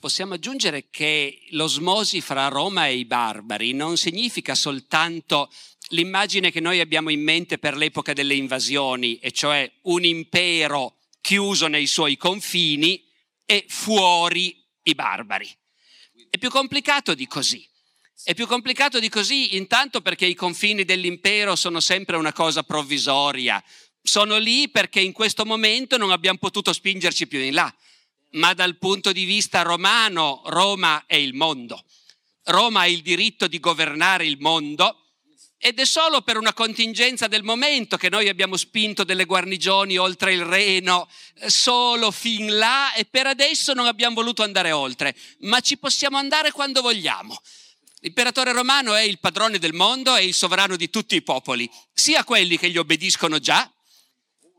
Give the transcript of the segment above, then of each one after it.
Possiamo aggiungere che l'osmosi fra Roma e i barbari non significa soltanto l'immagine che noi abbiamo in mente per l'epoca delle invasioni, e cioè un impero chiuso nei suoi confini e fuori i barbari. È più complicato di così. È più complicato di così intanto perché i confini dell'impero sono sempre una cosa provvisoria. Sono lì perché in questo momento non abbiamo potuto spingerci più in là. Ma dal punto di vista romano, Roma è il mondo. Roma ha il diritto di governare il mondo ed è solo per una contingenza del momento che noi abbiamo spinto delle guarnigioni oltre il Reno, eh, solo fin là e per adesso non abbiamo voluto andare oltre, ma ci possiamo andare quando vogliamo. L'imperatore romano è il padrone del mondo e il sovrano di tutti i popoli, sia quelli che gli obbediscono già,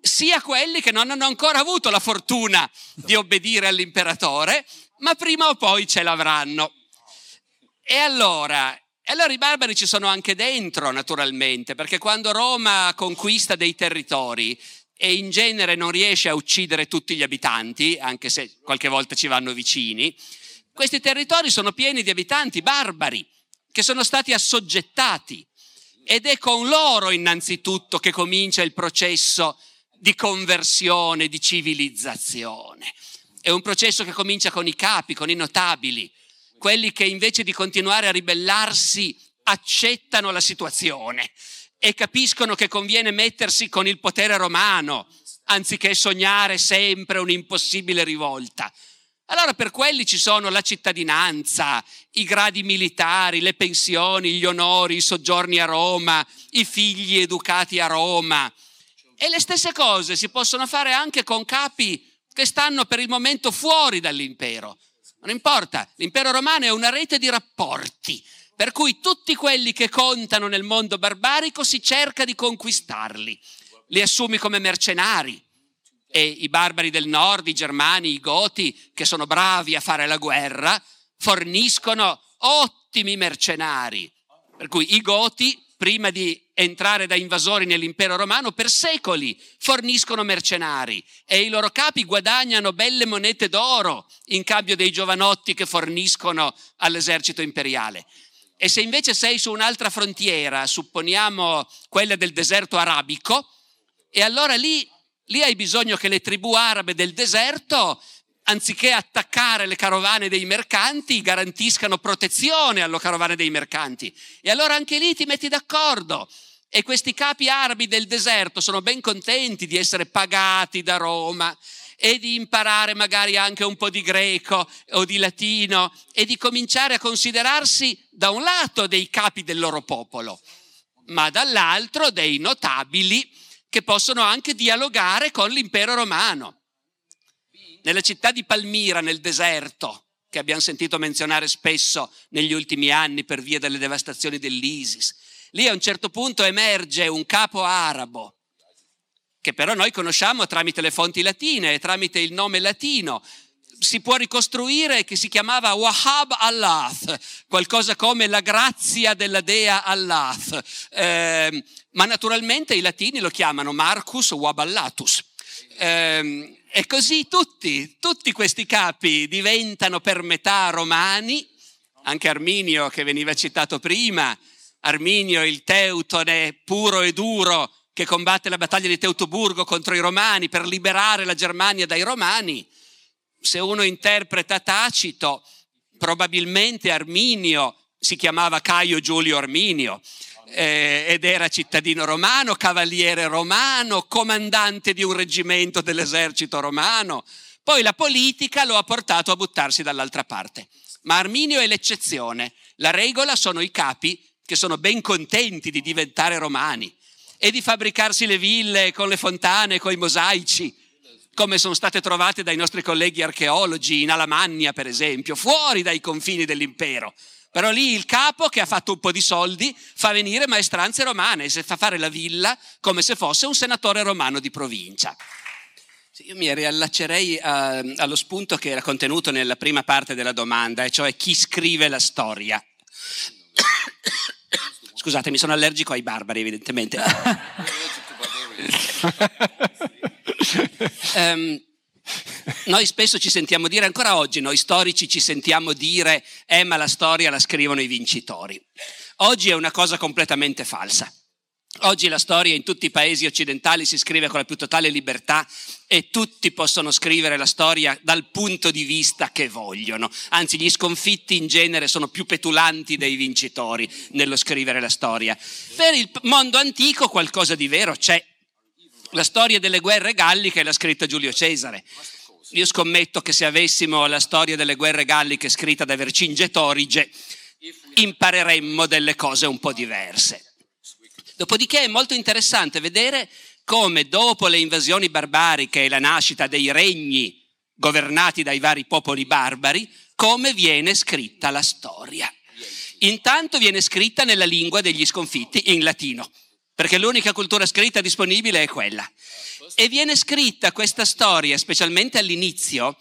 sia quelli che non hanno ancora avuto la fortuna di obbedire all'imperatore, ma prima o poi ce l'avranno. E allora, allora i barbari ci sono anche dentro, naturalmente, perché quando Roma conquista dei territori e in genere non riesce a uccidere tutti gli abitanti, anche se qualche volta ci vanno vicini, questi territori sono pieni di abitanti barbari che sono stati assoggettati ed è con loro innanzitutto che comincia il processo di conversione, di civilizzazione. È un processo che comincia con i capi, con i notabili, quelli che invece di continuare a ribellarsi accettano la situazione e capiscono che conviene mettersi con il potere romano anziché sognare sempre un'impossibile rivolta. Allora per quelli ci sono la cittadinanza, i gradi militari, le pensioni, gli onori, i soggiorni a Roma, i figli educati a Roma. E le stesse cose si possono fare anche con capi che stanno per il momento fuori dall'impero. Non importa, l'impero romano è una rete di rapporti, per cui tutti quelli che contano nel mondo barbarico si cerca di conquistarli. Li assumi come mercenari. E i barbari del nord, i germani, i goti, che sono bravi a fare la guerra, forniscono ottimi mercenari. Per cui i goti, prima di entrare da invasori nell'impero romano, per secoli forniscono mercenari e i loro capi guadagnano belle monete d'oro in cambio dei giovanotti che forniscono all'esercito imperiale. E se invece sei su un'altra frontiera, supponiamo quella del deserto arabico, e allora lì, lì hai bisogno che le tribù arabe del deserto anziché attaccare le carovane dei mercanti, garantiscano protezione alle carovane dei mercanti. E allora anche lì ti metti d'accordo. E questi capi arabi del deserto sono ben contenti di essere pagati da Roma e di imparare magari anche un po' di greco o di latino e di cominciare a considerarsi da un lato dei capi del loro popolo, ma dall'altro dei notabili che possono anche dialogare con l'impero romano nella città di Palmira, nel deserto, che abbiamo sentito menzionare spesso negli ultimi anni per via delle devastazioni dell'ISIS. Lì a un certo punto emerge un capo arabo, che però noi conosciamo tramite le fonti latine e tramite il nome latino. Si può ricostruire che si chiamava Wahab Allah, qualcosa come la grazia della dea Allah. Eh, ma naturalmente i latini lo chiamano Marcus Waballatus. Eh, e così tutti, tutti questi capi diventano per metà romani, anche Arminio che veniva citato prima, Arminio il teutone puro e duro che combatte la battaglia di Teutoburgo contro i romani per liberare la Germania dai romani. Se uno interpreta Tacito, probabilmente Arminio si chiamava Caio Giulio Arminio eh, ed era cittadino romano, cavaliere romano, comandante di un reggimento dell'esercito romano. Poi la politica lo ha portato a buttarsi dall'altra parte. Ma Arminio è l'eccezione. La regola sono i capi che sono ben contenti di diventare romani e di fabbricarsi le ville con le fontane, con i mosaici. come sono state trovate dai nostri colleghi archeologi in Alamannia, per esempio, fuori dai confini dell'impero. Però lì il capo che ha fatto un po' di soldi fa venire maestranze romane e fa fare la villa come se fosse un senatore romano di provincia. Io mi riallaccerei uh, allo spunto che era contenuto nella prima parte della domanda, e cioè chi scrive la storia. Scusate, mi sono allergico ai barbari, evidentemente. um, noi spesso ci sentiamo dire, ancora oggi noi storici ci sentiamo dire, eh ma la storia la scrivono i vincitori. Oggi è una cosa completamente falsa. Oggi la storia in tutti i paesi occidentali si scrive con la più totale libertà e tutti possono scrivere la storia dal punto di vista che vogliono. Anzi, gli sconfitti in genere sono più petulanti dei vincitori nello scrivere la storia. Per il mondo antico qualcosa di vero c'è. La storia delle guerre galliche l'ha scritta Giulio Cesare. Io scommetto che se avessimo la storia delle guerre galliche scritta da Vercingetorige, impareremmo delle cose un po' diverse. Dopodiché è molto interessante vedere come dopo le invasioni barbariche e la nascita dei regni governati dai vari popoli barbari, come viene scritta la storia. Intanto viene scritta nella lingua degli sconfitti, in latino, perché l'unica cultura scritta disponibile è quella. E viene scritta questa storia, specialmente all'inizio,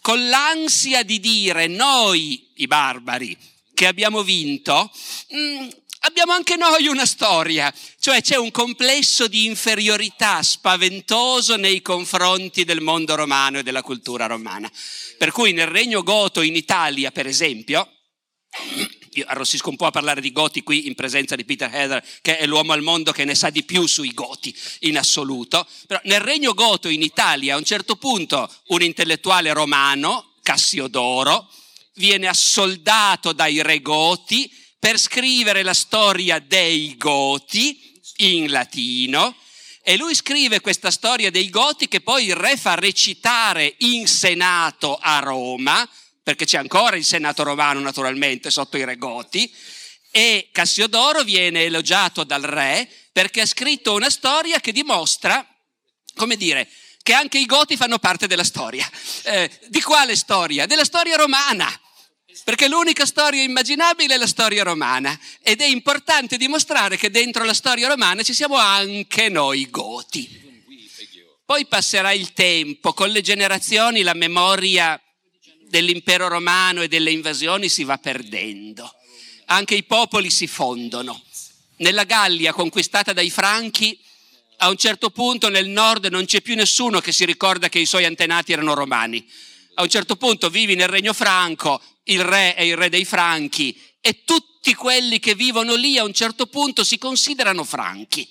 con l'ansia di dire noi, i barbari, che abbiamo vinto, mm, abbiamo anche noi una storia, cioè c'è un complesso di inferiorità spaventoso nei confronti del mondo romano e della cultura romana. Per cui nel regno goto in Italia, per esempio, io arrossisco un po' a parlare di goti qui in presenza di Peter Heather, che è l'uomo al mondo che ne sa di più sui goti in assoluto, però nel regno goto in Italia a un certo punto un intellettuale romano, Cassiodoro, viene assoldato dai re goti per scrivere la storia dei Goti in latino e lui scrive questa storia dei Goti che poi il re fa recitare in Senato a Roma, perché c'è ancora il Senato romano naturalmente sotto i re Goti, e Cassiodoro viene elogiato dal re perché ha scritto una storia che dimostra, come dire, che anche i Goti fanno parte della storia. Eh, di quale storia? Della storia romana perché l'unica storia immaginabile è la storia romana ed è importante dimostrare che dentro la storia romana ci siamo anche noi goti. Poi passerà il tempo, con le generazioni la memoria dell'impero romano e delle invasioni si va perdendo. Anche i popoli si fondono. Nella Gallia conquistata dai Franchi, a un certo punto nel nord non c'è più nessuno che si ricorda che i suoi antenati erano romani. A un certo punto vivi nel regno franco, il re è il re dei franchi e tutti quelli che vivono lì a un certo punto si considerano franchi.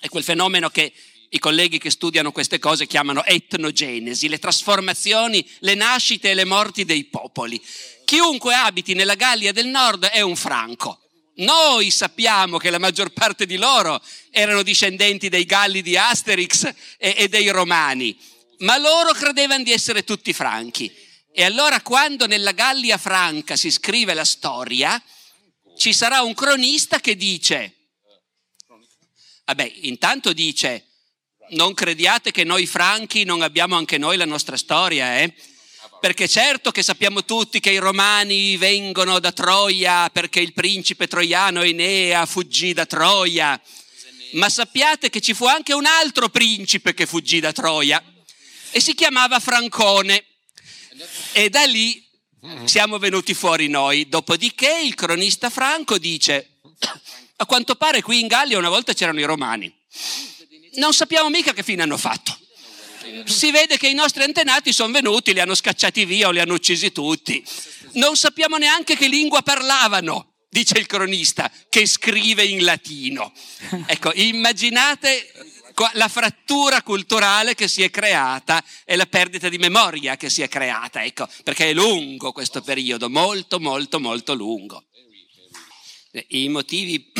È quel fenomeno che i colleghi che studiano queste cose chiamano etnogenesi, le trasformazioni, le nascite e le morti dei popoli. Chiunque abiti nella Gallia del Nord è un franco. Noi sappiamo che la maggior parte di loro erano discendenti dei Galli di Asterix e, e dei Romani, ma loro credevano di essere tutti franchi. E allora quando nella Gallia Franca si scrive la storia, ci sarà un cronista che dice, vabbè, intanto dice, non crediate che noi franchi non abbiamo anche noi la nostra storia, eh? Perché certo che sappiamo tutti che i romani vengono da Troia perché il principe troiano Enea fuggì da Troia, ma sappiate che ci fu anche un altro principe che fuggì da Troia e si chiamava Francone. E da lì siamo venuti fuori noi. Dopodiché il cronista Franco dice, a quanto pare qui in Gallia una volta c'erano i romani. Non sappiamo mica che fine hanno fatto. Si vede che i nostri antenati sono venuti, li hanno scacciati via o li hanno uccisi tutti. Non sappiamo neanche che lingua parlavano, dice il cronista, che scrive in latino. Ecco, immaginate la frattura culturale che si è creata e la perdita di memoria che si è creata, ecco, perché è lungo questo periodo, molto, molto, molto lungo. I motivi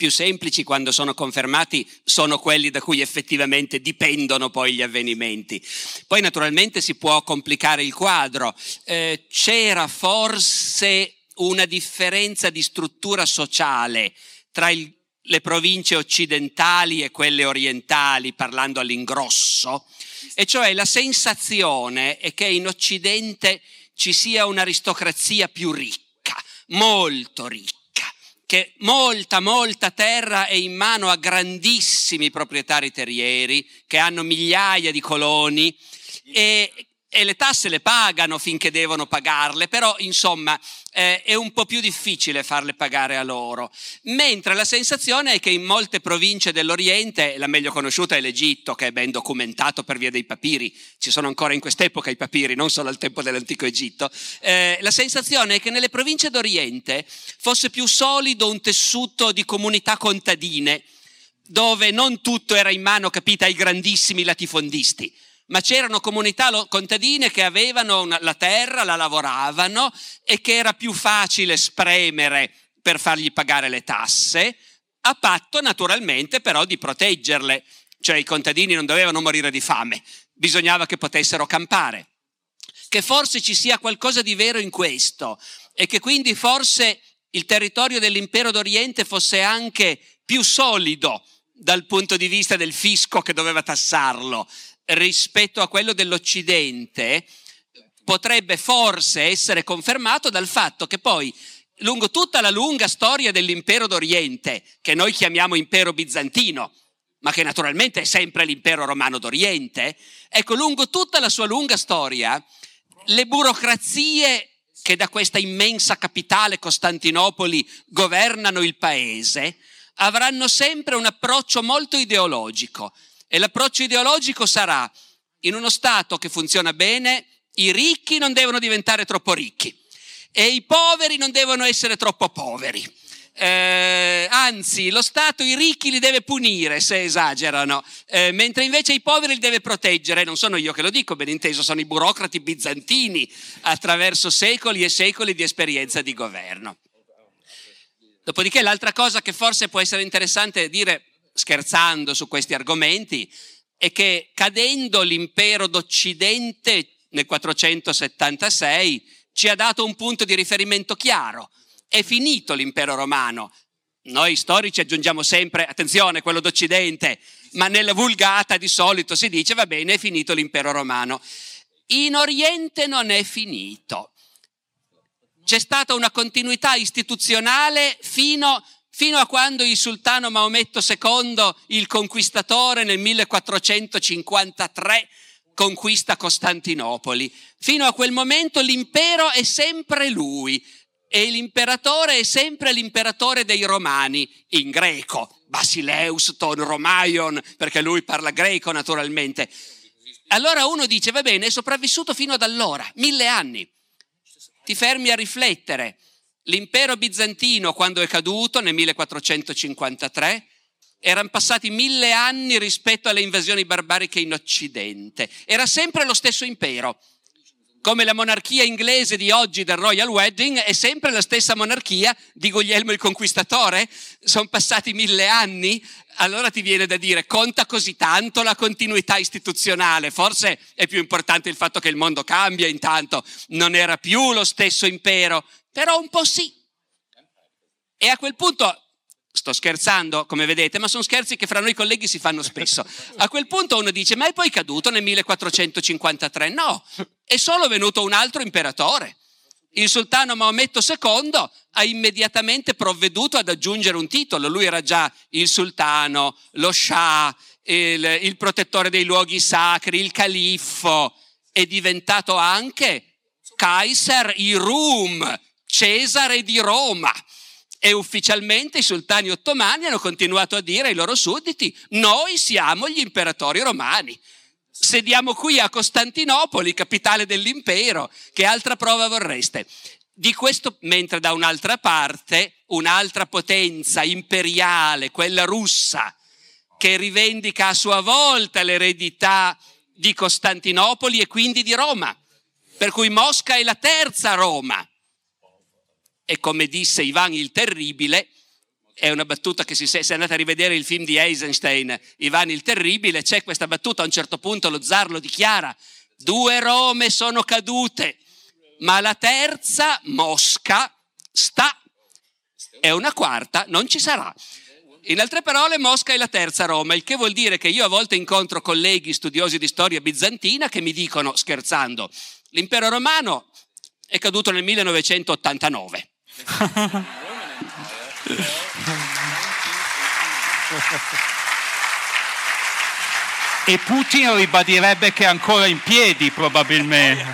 più semplici quando sono confermati sono quelli da cui effettivamente dipendono poi gli avvenimenti. Poi naturalmente si può complicare il quadro. Eh, c'era forse una differenza di struttura sociale tra il le province occidentali e quelle orientali, parlando all'ingrosso, e cioè la sensazione è che in Occidente ci sia un'aristocrazia più ricca, molto ricca che molta, molta terra è in mano a grandissimi proprietari terrieri che hanno migliaia di coloni e e le tasse le pagano finché devono pagarle, però insomma eh, è un po' più difficile farle pagare a loro. Mentre la sensazione è che in molte province dell'Oriente, la meglio conosciuta è l'Egitto, che è ben documentato per via dei papiri, ci sono ancora in quest'epoca i papiri, non solo al tempo dell'antico Egitto, eh, la sensazione è che nelle province d'Oriente fosse più solido un tessuto di comunità contadine, dove non tutto era in mano, capita, ai grandissimi latifondisti ma c'erano comunità contadine che avevano una, la terra, la lavoravano e che era più facile spremere per fargli pagare le tasse, a patto naturalmente però di proteggerle, cioè i contadini non dovevano morire di fame, bisognava che potessero campare. Che forse ci sia qualcosa di vero in questo e che quindi forse il territorio dell'impero d'Oriente fosse anche più solido dal punto di vista del fisco che doveva tassarlo rispetto a quello dell'Occidente potrebbe forse essere confermato dal fatto che poi lungo tutta la lunga storia dell'impero d'Oriente, che noi chiamiamo impero bizantino, ma che naturalmente è sempre l'impero romano d'Oriente, ecco, lungo tutta la sua lunga storia, le burocrazie che da questa immensa capitale Costantinopoli governano il paese, avranno sempre un approccio molto ideologico, e l'approccio ideologico sarà, in uno Stato che funziona bene, i ricchi non devono diventare troppo ricchi e i poveri non devono essere troppo poveri. Eh, anzi, lo Stato i ricchi li deve punire se esagerano, eh, mentre invece i poveri li deve proteggere. Non sono io che lo dico, ben inteso, sono i burocrati bizantini attraverso secoli e secoli di esperienza di governo. Dopodiché l'altra cosa che forse può essere interessante dire scherzando su questi argomenti, è che cadendo l'impero d'Occidente nel 476 ci ha dato un punto di riferimento chiaro. È finito l'impero romano. Noi storici aggiungiamo sempre, attenzione, quello d'Occidente, ma nella vulgata di solito si dice, va bene, è finito l'impero romano. In Oriente non è finito. C'è stata una continuità istituzionale fino a fino a quando il sultano Maometto II, il conquistatore, nel 1453 conquista Costantinopoli. Fino a quel momento l'impero è sempre lui e l'imperatore è sempre l'imperatore dei romani, in greco, Basileus ton Romaion, perché lui parla greco naturalmente. Allora uno dice, va bene, è sopravvissuto fino ad allora, mille anni. Ti fermi a riflettere L'impero bizantino, quando è caduto nel 1453, erano passati mille anni rispetto alle invasioni barbariche in Occidente. Era sempre lo stesso impero. Come la monarchia inglese di oggi del Royal Wedding è sempre la stessa monarchia di Guglielmo il Conquistatore. Sono passati mille anni, allora ti viene da dire conta così tanto la continuità istituzionale. Forse è più importante il fatto che il mondo cambia intanto. Non era più lo stesso impero però un po' sì. E a quel punto, sto scherzando come vedete, ma sono scherzi che fra noi colleghi si fanno spesso. A quel punto uno dice, ma è poi caduto nel 1453? No, è solo venuto un altro imperatore. Il sultano Maometto II ha immediatamente provveduto ad aggiungere un titolo. Lui era già il sultano, lo scià, il, il protettore dei luoghi sacri, il califfo. È diventato anche Kaiser Irum, Cesare di Roma. E ufficialmente i sultani ottomani hanno continuato a dire ai loro sudditi, noi siamo gli imperatori romani. Sediamo qui a Costantinopoli, capitale dell'impero, che altra prova vorreste? Di questo, mentre da un'altra parte un'altra potenza imperiale, quella russa, che rivendica a sua volta l'eredità di Costantinopoli e quindi di Roma, per cui Mosca è la terza Roma e come disse Ivan il Terribile, è una battuta che si, se andate a rivedere il film di Eisenstein, Ivan il Terribile, c'è questa battuta, a un certo punto lo zar lo dichiara, due Rome sono cadute, ma la terza, Mosca, sta e una quarta non ci sarà. In altre parole, Mosca è la terza Roma, il che vuol dire che io a volte incontro colleghi studiosi di storia bizantina che mi dicono, scherzando, l'impero romano è caduto nel 1989. Thank you. E Putin ribadirebbe che è ancora in piedi probabilmente.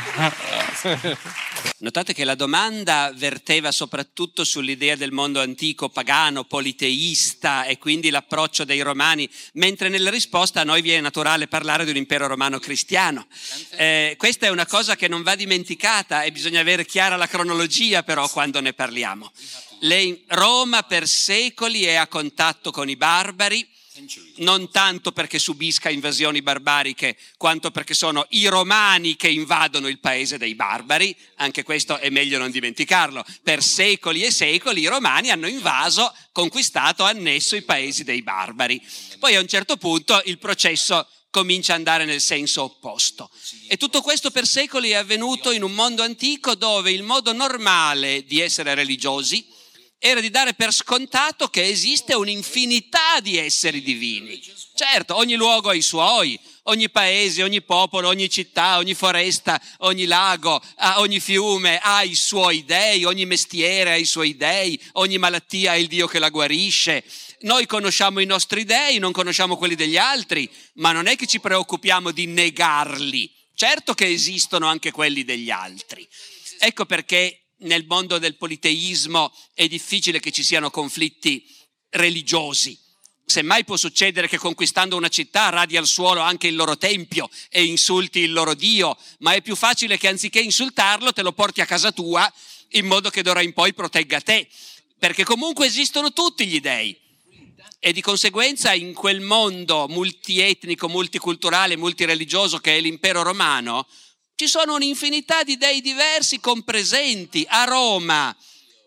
Notate che la domanda verteva soprattutto sull'idea del mondo antico pagano, politeista e quindi l'approccio dei romani, mentre nella risposta a noi viene naturale parlare di un impero romano cristiano. Eh, questa è una cosa che non va dimenticata e bisogna avere chiara la cronologia però quando ne parliamo. Le, Roma per secoli è a contatto con i barbari, non tanto perché subisca invasioni barbariche, quanto perché sono i romani che invadono il paese dei barbari, anche questo è meglio non dimenticarlo. Per secoli e secoli i romani hanno invaso, conquistato, annesso i paesi dei barbari. Poi a un certo punto il processo comincia ad andare nel senso opposto. E tutto questo per secoli è avvenuto in un mondo antico dove il modo normale di essere religiosi, era di dare per scontato che esiste un'infinità di esseri divini. Certo, ogni luogo ha i suoi, ogni paese, ogni popolo, ogni città, ogni foresta, ogni lago, ogni fiume ha i suoi dei, ogni mestiere ha i suoi dei, ogni malattia ha il Dio che la guarisce. Noi conosciamo i nostri dei, non conosciamo quelli degli altri, ma non è che ci preoccupiamo di negarli. Certo che esistono anche quelli degli altri. Ecco perché nel mondo del politeismo è difficile che ci siano conflitti religiosi. Semmai può succedere che conquistando una città radi al suolo anche il loro tempio e insulti il loro Dio, ma è più facile che anziché insultarlo te lo porti a casa tua in modo che d'ora in poi protegga te, perché comunque esistono tutti gli dei. E di conseguenza in quel mondo multietnico, multiculturale, multireligioso che è l'impero romano, ci sono un'infinità di dei diversi compresenti a Roma,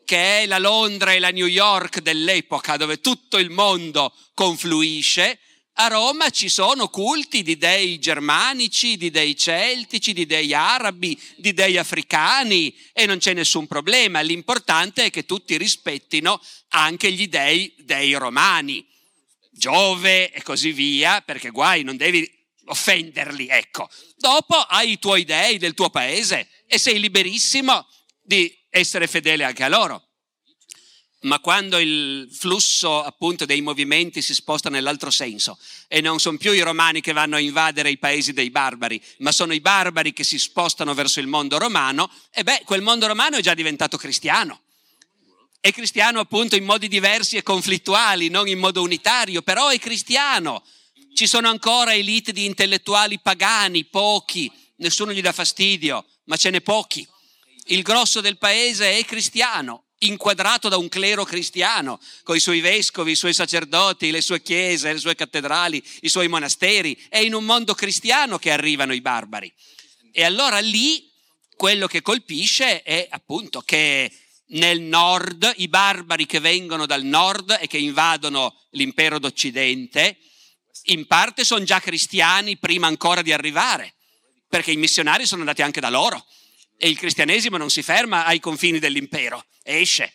che è la Londra e la New York dell'epoca dove tutto il mondo confluisce. A Roma ci sono culti di dei germanici, di dei celtici, di dei arabi, di dei africani e non c'è nessun problema. L'importante è che tutti rispettino anche gli dei dei romani, Giove e così via, perché guai, non devi offenderli, ecco. Dopo hai i tuoi dei del tuo paese e sei liberissimo di essere fedele anche a loro. Ma quando il flusso appunto dei movimenti si sposta nell'altro senso e non sono più i romani che vanno a invadere i paesi dei barbari, ma sono i barbari che si spostano verso il mondo romano, e beh, quel mondo romano è già diventato cristiano. È cristiano appunto in modi diversi e conflittuali, non in modo unitario, però è cristiano ci sono ancora elite di intellettuali pagani, pochi, nessuno gli dà fastidio, ma ce n'è pochi. Il grosso del paese è cristiano, inquadrato da un clero cristiano, con i suoi vescovi, i suoi sacerdoti, le sue chiese, le sue cattedrali, i suoi monasteri. È in un mondo cristiano che arrivano i barbari. E allora lì quello che colpisce è appunto che nel nord, i barbari che vengono dal nord e che invadono l'impero d'Occidente, in parte sono già cristiani prima ancora di arrivare, perché i missionari sono andati anche da loro e il cristianesimo non si ferma ai confini dell'impero, esce.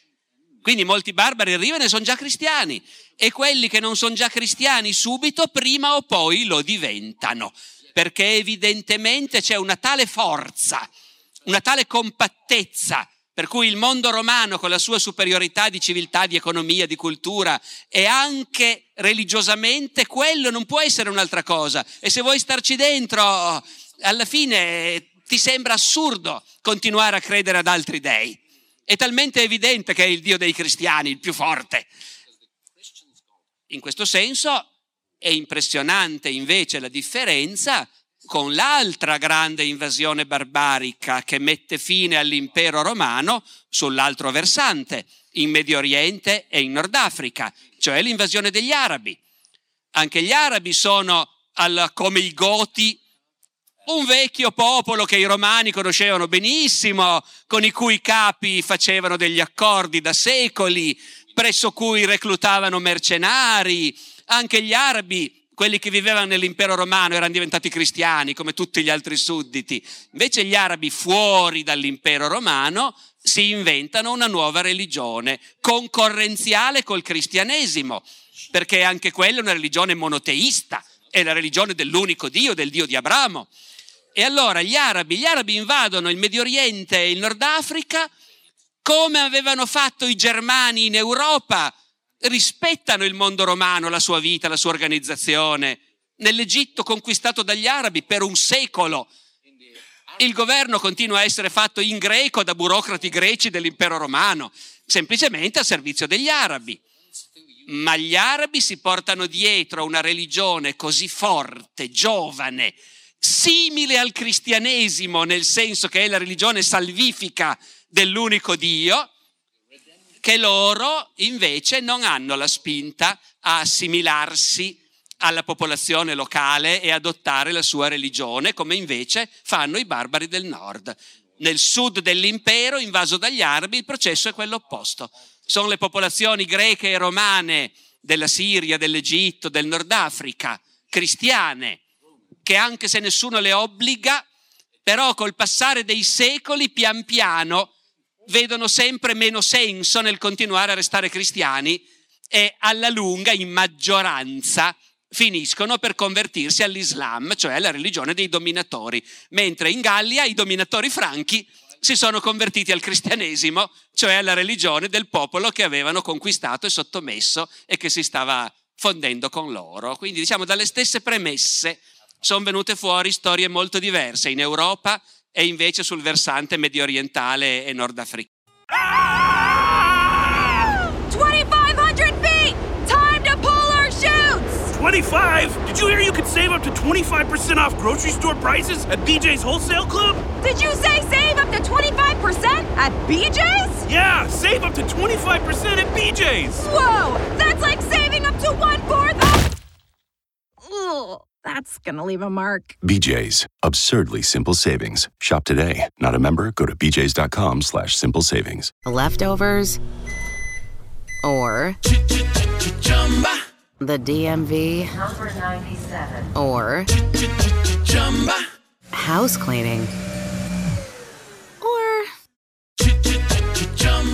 Quindi molti barbari arrivano e sono già cristiani e quelli che non sono già cristiani subito prima o poi lo diventano, perché evidentemente c'è una tale forza, una tale compattezza per cui il mondo romano, con la sua superiorità di civiltà, di economia, di cultura, e anche religiosamente, quello non può essere un'altra cosa. E se vuoi starci dentro, alla fine ti sembra assurdo continuare a credere ad altri dei. È talmente evidente che è il Dio dei cristiani, il più forte. In questo senso è impressionante invece la differenza con l'altra grande invasione barbarica che mette fine all'impero romano sull'altro versante, in Medio Oriente e in Nord Africa, cioè l'invasione degli arabi. Anche gli arabi sono al, come i goti un vecchio popolo che i romani conoscevano benissimo, con i cui capi facevano degli accordi da secoli, presso cui reclutavano mercenari. Anche gli arabi quelli che vivevano nell'impero romano erano diventati cristiani come tutti gli altri sudditi. Invece gli arabi fuori dall'impero romano si inventano una nuova religione concorrenziale col cristianesimo. perché anche quella è una religione monoteista, è la religione dell'unico Dio, del Dio di Abramo. E allora gli arabi, gli arabi invadono il Medio Oriente e il Nord Africa come avevano fatto i germani in Europa, rispettano il mondo romano, la sua vita, la sua organizzazione. Nell'Egitto conquistato dagli arabi per un secolo, il governo continua a essere fatto in greco da burocrati greci dell'impero romano, semplicemente a servizio degli arabi. Ma gli arabi si portano dietro una religione così forte, giovane, simile al cristianesimo, nel senso che è la religione salvifica dell'unico Dio, che loro invece non hanno la spinta a assimilarsi alla popolazione locale e adottare la sua religione, come invece fanno i barbari del nord. Nel sud dell'impero, invaso dagli arabi, il processo è quello opposto. Sono le popolazioni greche e romane della Siria, dell'Egitto, del Nord Africa, cristiane, che anche se nessuno le obbliga, però col passare dei secoli, pian piano, vedono sempre meno senso nel continuare a restare cristiani e alla lunga, in maggioranza, finiscono per convertirsi all'Islam, cioè alla religione dei dominatori, mentre in Gallia i dominatori franchi si sono convertiti al cristianesimo, cioè alla religione del popolo che avevano conquistato e sottomesso e che si stava fondendo con loro. Quindi diciamo dalle stesse premesse sono venute fuori storie molto diverse in Europa e invece sul versante medio orientale e nordafricano. 2,500 feet! Time to pull our chutes! 25? Did you hear you could save up to 25% off grocery store prices at BJ's Wholesale Club? Did you say save up to 25% at BJ's? Yeah, save up to 25% at BJ's! Whoa! That's Ugh, that's gonna leave a mark. BJ's. Absurdly simple savings. Shop today. Not a member? Go to bjs.com slash simple savings. Leftovers or the DMV Number 97. or house cleaning